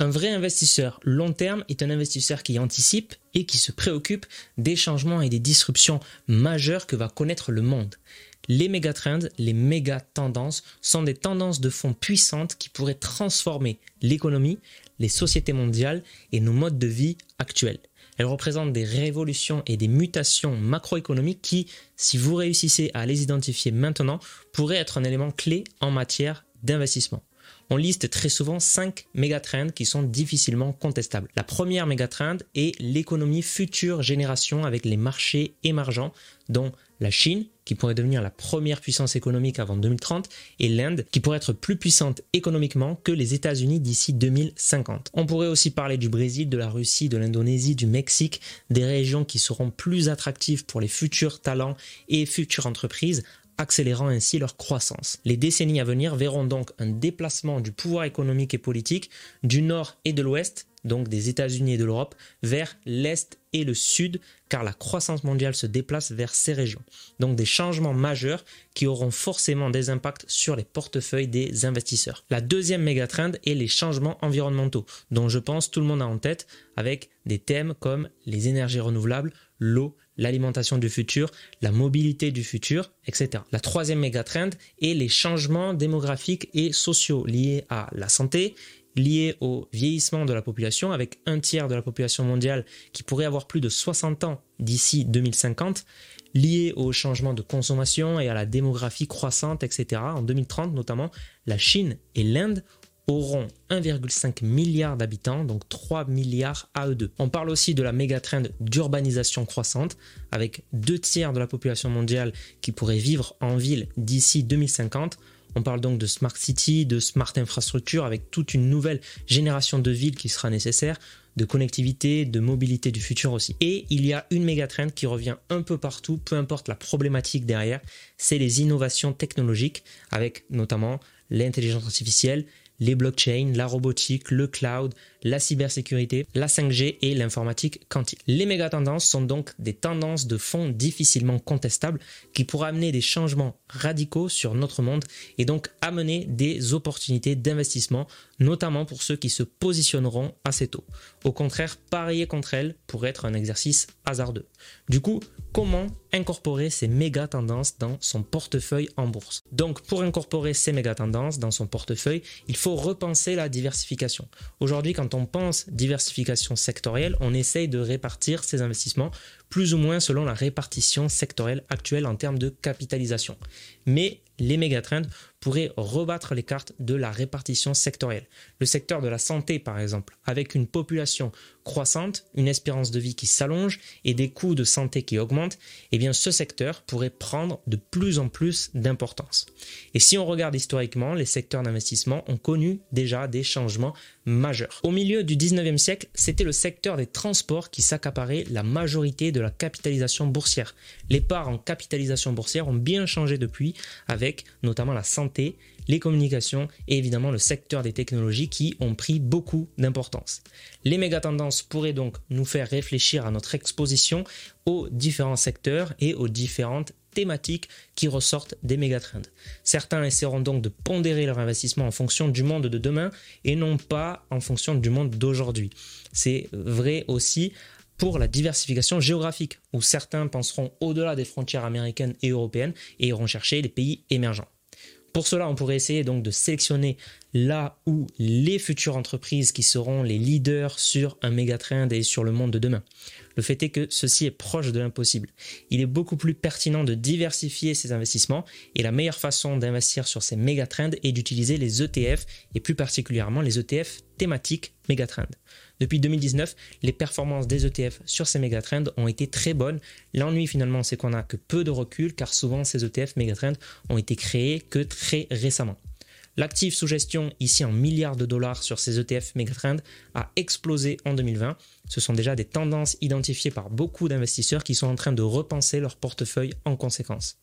Un vrai investisseur long terme est un investisseur qui anticipe et qui se préoccupe des changements et des disruptions majeures que va connaître le monde. Les méga-trends, les méga-tendances sont des tendances de fond puissantes qui pourraient transformer l'économie, les sociétés mondiales et nos modes de vie actuels. Elles représentent des révolutions et des mutations macroéconomiques qui, si vous réussissez à les identifier maintenant, pourraient être un élément clé en matière d'investissement on liste très souvent 5 mégatrends qui sont difficilement contestables. La première mégatrend est l'économie future génération avec les marchés émergents, dont la Chine, qui pourrait devenir la première puissance économique avant 2030, et l'Inde, qui pourrait être plus puissante économiquement que les États-Unis d'ici 2050. On pourrait aussi parler du Brésil, de la Russie, de l'Indonésie, du Mexique, des régions qui seront plus attractives pour les futurs talents et futures entreprises, accélérant ainsi leur croissance. Les décennies à venir verront donc un déplacement du pouvoir économique et politique du nord et de l'ouest, donc des États-Unis et de l'Europe, vers l'est et le sud, car la croissance mondiale se déplace vers ces régions. Donc des changements majeurs qui auront forcément des impacts sur les portefeuilles des investisseurs. La deuxième méga-trend est les changements environnementaux, dont je pense tout le monde a en tête, avec des thèmes comme les énergies renouvelables, l'eau, l'alimentation du futur, la mobilité du futur, etc. La troisième méga-trend est les changements démographiques et sociaux liés à la santé, liés au vieillissement de la population, avec un tiers de la population mondiale qui pourrait avoir plus de 60 ans d'ici 2050, liés au changement de consommation et à la démographie croissante, etc. En 2030 notamment, la Chine et l'Inde auront 1,5 milliard d'habitants, donc 3 milliards à eux deux. On parle aussi de la méga trend d'urbanisation croissante, avec deux tiers de la population mondiale qui pourrait vivre en ville d'ici 2050. On parle donc de smart city, de smart infrastructure, avec toute une nouvelle génération de villes qui sera nécessaire, de connectivité, de mobilité du futur aussi. Et il y a une méga trend qui revient un peu partout, peu importe la problématique derrière, c'est les innovations technologiques, avec notamment l'intelligence artificielle, les blockchains, la robotique, le cloud, la cybersécurité, la 5G et l'informatique quantique. Les méga tendances sont donc des tendances de fond difficilement contestables qui pourraient amener des changements radicaux sur notre monde et donc amener des opportunités d'investissement, notamment pour ceux qui se positionneront assez tôt. Au contraire, parier contre elles pourrait être un exercice hasardeux. Du coup, comment incorporer ces méga tendances dans son portefeuille en bourse? Donc, pour incorporer ces méga tendances dans son portefeuille, il faut repenser la diversification. Aujourd'hui, quand on pense diversification sectorielle, on essaye de répartir ses investissements plus ou moins selon la répartition sectorielle actuelle en termes de capitalisation. Mais les mégatrends pourraient rebattre les cartes de la répartition sectorielle. Le secteur de la santé, par exemple, avec une population croissante, une espérance de vie qui s'allonge et des coûts de santé qui augmentent, eh bien ce secteur pourrait prendre de plus en plus d'importance. Et si on regarde historiquement, les secteurs d'investissement ont connu déjà des changements majeurs. Au milieu du 19e siècle, c'était le secteur des transports qui s'accaparait la majorité de la capitalisation boursière. Les parts en capitalisation boursière ont bien changé depuis avec notamment la santé, les communications et évidemment le secteur des technologies qui ont pris beaucoup d'importance. Les méga tendances pourraient donc nous faire réfléchir à notre exposition aux différents secteurs et aux différentes thématiques qui ressortent des mégatrends. Certains essaieront donc de pondérer leur investissement en fonction du monde de demain et non pas en fonction du monde d'aujourd'hui. C'est vrai aussi pour la diversification géographique, où certains penseront au-delà des frontières américaines et européennes et iront chercher les pays émergents. Pour cela, on pourrait essayer donc de sélectionner là où les futures entreprises qui seront les leaders sur un méga trend et sur le monde de demain. Le fait est que ceci est proche de l'impossible. Il est beaucoup plus pertinent de diversifier ses investissements et la meilleure façon d'investir sur ces méga trends est d'utiliser les ETF et plus particulièrement les ETF thématiques méga trends. Depuis 2019, les performances des ETF sur ces mégatrends ont été très bonnes. L'ennui finalement, c'est qu'on n'a que peu de recul car souvent ces ETF mégatrends ont été créés que très récemment. L'actif sous gestion, ici en milliards de dollars sur ces ETF mégatrends, a explosé en 2020. Ce sont déjà des tendances identifiées par beaucoup d'investisseurs qui sont en train de repenser leur portefeuille en conséquence.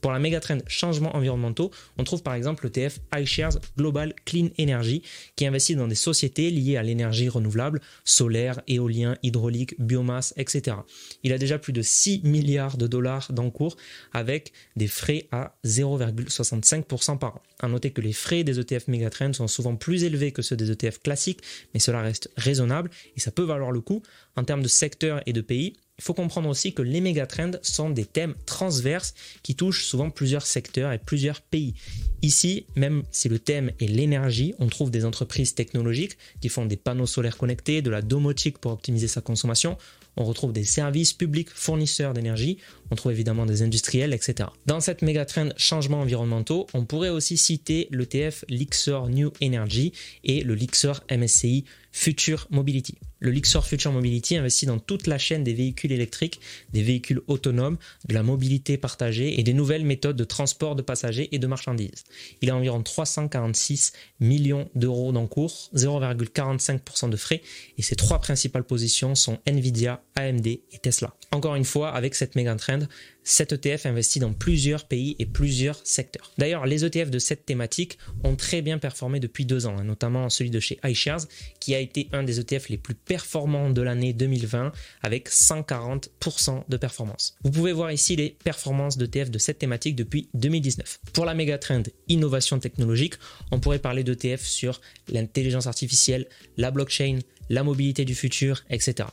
Pour la mégatrend changements environnementaux, on trouve par exemple l'ETF iShares Global Clean Energy qui investit dans des sociétés liées à l'énergie renouvelable, solaire, éolien, hydraulique, biomasse, etc. Il a déjà plus de 6 milliards de dollars d'encours avec des frais à 0,65% par an. À noter que les frais des ETF mégatrends sont souvent plus élevés que ceux des ETF classiques, mais cela reste raisonnable et ça peut valoir le coup en termes de secteur et de pays. Il faut comprendre aussi que les mégatrends sont des thèmes transverses qui touchent souvent plusieurs secteurs et plusieurs pays. Ici, même si le thème est l'énergie, on trouve des entreprises technologiques qui font des panneaux solaires connectés, de la domotique pour optimiser sa consommation. On retrouve des services publics fournisseurs d'énergie, on trouve évidemment des industriels, etc. Dans cette mégatrend changements environnementaux, on pourrait aussi citer l'ETF Lixor New Energy et le Lixor MSCI Future Mobility. Le Lixor Future Mobility investit dans toute la chaîne des véhicules électriques, des véhicules autonomes, de la mobilité partagée et des nouvelles méthodes de transport de passagers et de marchandises. Il a environ 346 millions d'euros d'encours, 0,45% de frais. Et ses trois principales positions sont Nvidia, AMD et Tesla. Encore une fois, avec cette méga trend, cet ETF investit dans plusieurs pays et plusieurs secteurs. D'ailleurs, les ETF de cette thématique ont très bien performé depuis deux ans, hein, notamment celui de chez iShares, qui a été un des ETF les plus performants de l'année 2020, avec 140% de performance. Vous pouvez voir ici les performances d'ETF de cette thématique depuis 2019. Pour la méga trend innovation technologique, on pourrait parler d'ETF sur l'intelligence artificielle, la blockchain, la mobilité du futur, etc.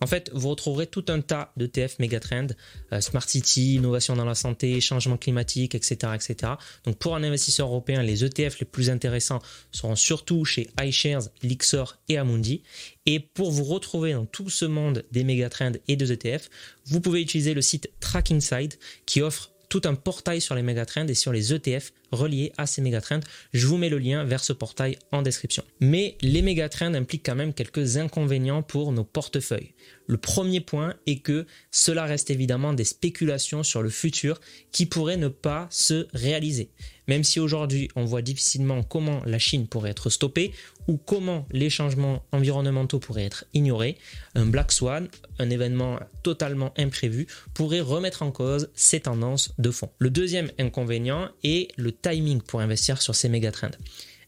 En fait, vous retrouverez tout un tas de TF Megatrend, euh, Smart City, innovation dans la santé, changement climatique, etc., etc. Donc pour un investisseur européen, les ETF les plus intéressants seront surtout chez iShares, Lixor et Amundi. Et pour vous retrouver dans tout ce monde des Megatrends et des ETF, vous pouvez utiliser le site TrackingSide qui offre tout un portail sur les mégatrends et sur les ETF reliés à ces mégatrends. Je vous mets le lien vers ce portail en description. Mais les mégatrends impliquent quand même quelques inconvénients pour nos portefeuilles. Le premier point est que cela reste évidemment des spéculations sur le futur qui pourraient ne pas se réaliser. Même si aujourd'hui on voit difficilement comment la Chine pourrait être stoppée ou comment les changements environnementaux pourraient être ignorés, un Black Swan, un événement totalement imprévu, pourrait remettre en cause ces tendances de fond. Le deuxième inconvénient est le timing pour investir sur ces méga-trends.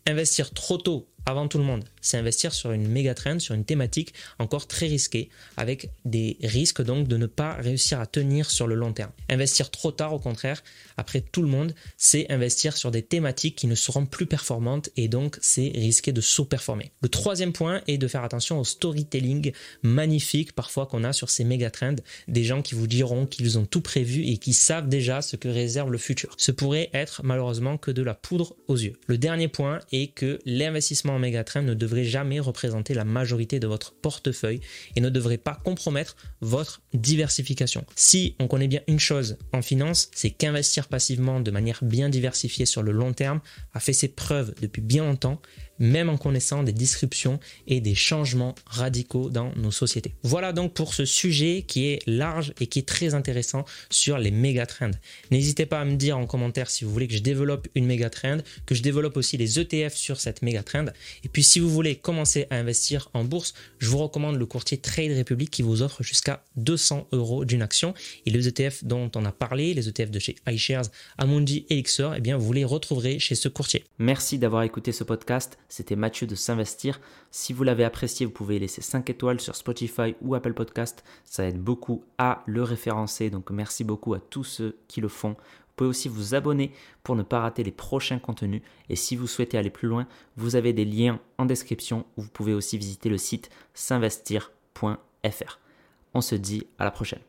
Investir trop tôt avant tout le monde, c'est investir sur une méga trend, sur une thématique encore très risquée, avec des risques donc de ne pas réussir à tenir sur le long terme. Investir trop tard, au contraire, après tout le monde, c'est investir sur des thématiques qui ne seront plus performantes et donc c'est risquer de sous-performer. Le troisième point est de faire attention au storytelling magnifique parfois qu'on a sur ces méga trends, des gens qui vous diront qu'ils ont tout prévu et qui savent déjà ce que réserve le futur. Ce pourrait être malheureusement que de la poudre aux yeux. Le dernier point est que l'investissement en méga trend ne devrait jamais représenter la majorité de votre portefeuille et ne devrait pas compromettre votre diversification. Si on connaît bien une chose en finance, c'est qu'investir passivement de manière bien diversifiée sur le long terme a fait ses preuves depuis bien longtemps même en connaissant des disruptions et des changements radicaux dans nos sociétés. Voilà donc pour ce sujet qui est large et qui est très intéressant sur les méga trends. N'hésitez pas à me dire en commentaire si vous voulez que je développe une méga trend, que je développe aussi les ETF sur cette méga trend. Et puis si vous voulez commencer à investir en bourse, je vous recommande le courtier Trade Republic qui vous offre jusqu'à 200 euros d'une action. Et les ETF dont on a parlé, les ETF de chez iShares, Amundi et Xor, eh bien vous les retrouverez chez ce courtier. Merci d'avoir écouté ce podcast. C'était Mathieu de S'investir. Si vous l'avez apprécié, vous pouvez laisser 5 étoiles sur Spotify ou Apple Podcast. Ça aide beaucoup à le référencer. Donc merci beaucoup à tous ceux qui le font. Vous pouvez aussi vous abonner pour ne pas rater les prochains contenus. Et si vous souhaitez aller plus loin, vous avez des liens en description où vous pouvez aussi visiter le site s'investir.fr. On se dit à la prochaine.